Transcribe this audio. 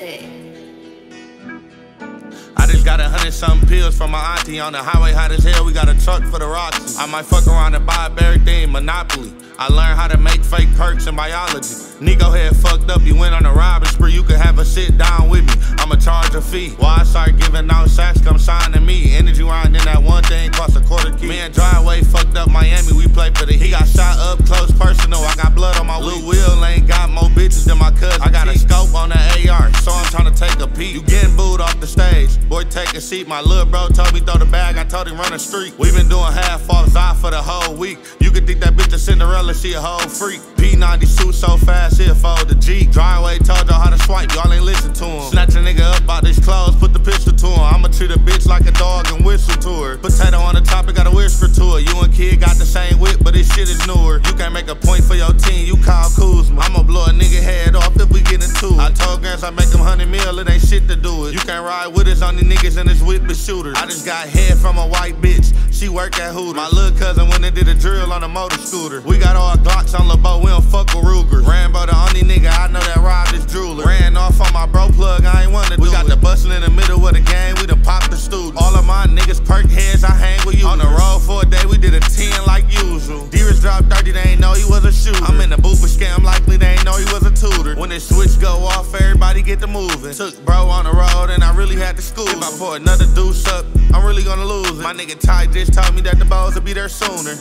I just got a hundred something pills from my auntie on the highway, hot as hell. We got a truck for the rocks. I might fuck around and buy everything Monopoly. I learned how to make fake perks in biology. Nico had fucked up, you went on a robbing spree. You could have a sit down with me. I'ma charge a fee. Why I start giving out sacks, come sign to me. Energy round in that one thing cost a quarter key. Me and Driveway fucked up Miami, we play for the Heat. He got shot up close personal. I got blood on my Lil Will ain't got more bitches than my cousin. I got a scope on I'm a peek. You getting booed off the stage. Boy, take a seat. My little bro told me throw the bag. I told him run the street. We been doing half offs out for the whole week. You could think that bitch a Cinderella, she a whole freak. P90 suit so fast, it fold the G. Driveway told y'all how to swipe, y'all ain't listen to him. Snatch a nigga up out his clothes, put the pistol to him. I'ma treat a bitch like a dog and whistle to her. Potato on the top, it got a whisper to her. You and kid got the same whip, but this shit is newer. You can't make a point for your team, I make them hundred mil, it ain't shit to do it. You can't ride with us on the niggas and this whip is shooters. I just got head from a white bitch, she work at Hooters. My little cousin went and did a drill on a motor scooter. We got all Glocks on LeBeau, we don't fuck with Rugers. Rambo the tutor. When the switch go off, everybody get to moving. Took bro on the road and I really had to school. If I pour another deuce up, I'm really gonna lose it. My nigga Ty just told me that the balls will be there sooner.